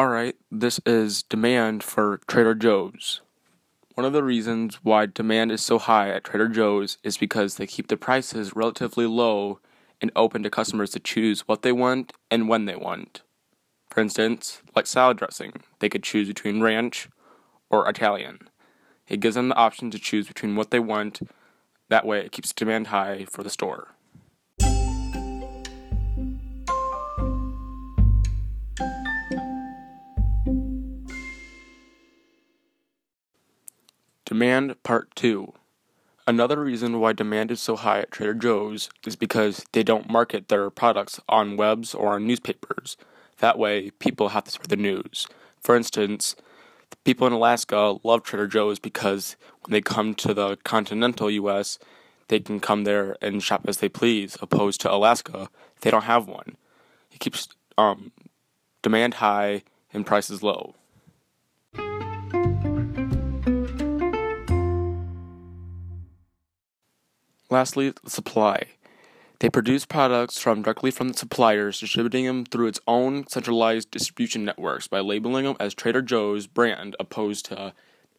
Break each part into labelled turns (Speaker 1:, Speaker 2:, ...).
Speaker 1: Alright, this is demand for Trader Joe's. One of the reasons why demand is so high at Trader Joe's is because they keep the prices relatively low and open to customers to choose what they want and when they want. For instance, like salad dressing, they could choose between ranch or Italian. It gives them the option to choose between what they want. That way, it keeps demand high for the store. Demand Part 2 Another reason why demand is so high at Trader Joe's is because they don't market their products on webs or on newspapers. That way, people have to spread the news. For instance, people in Alaska love Trader Joe's because when they come to the continental US, they can come there and shop as they please, opposed to Alaska, they don't have one. It keeps um, demand high and prices low. Lastly, supply. They produce products from directly from the suppliers, distributing them through its own centralized distribution networks by labeling them as Trader Joe's brand opposed to uh,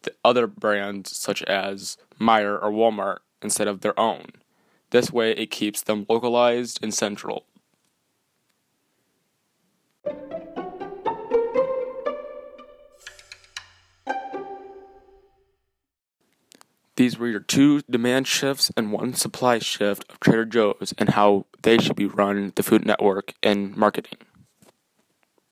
Speaker 1: the other brands such as Meijer or Walmart instead of their own. This way it keeps them localized and central. These were your two demand shifts and one supply shift of Trader Joe's and how they should be run the Food Network and marketing.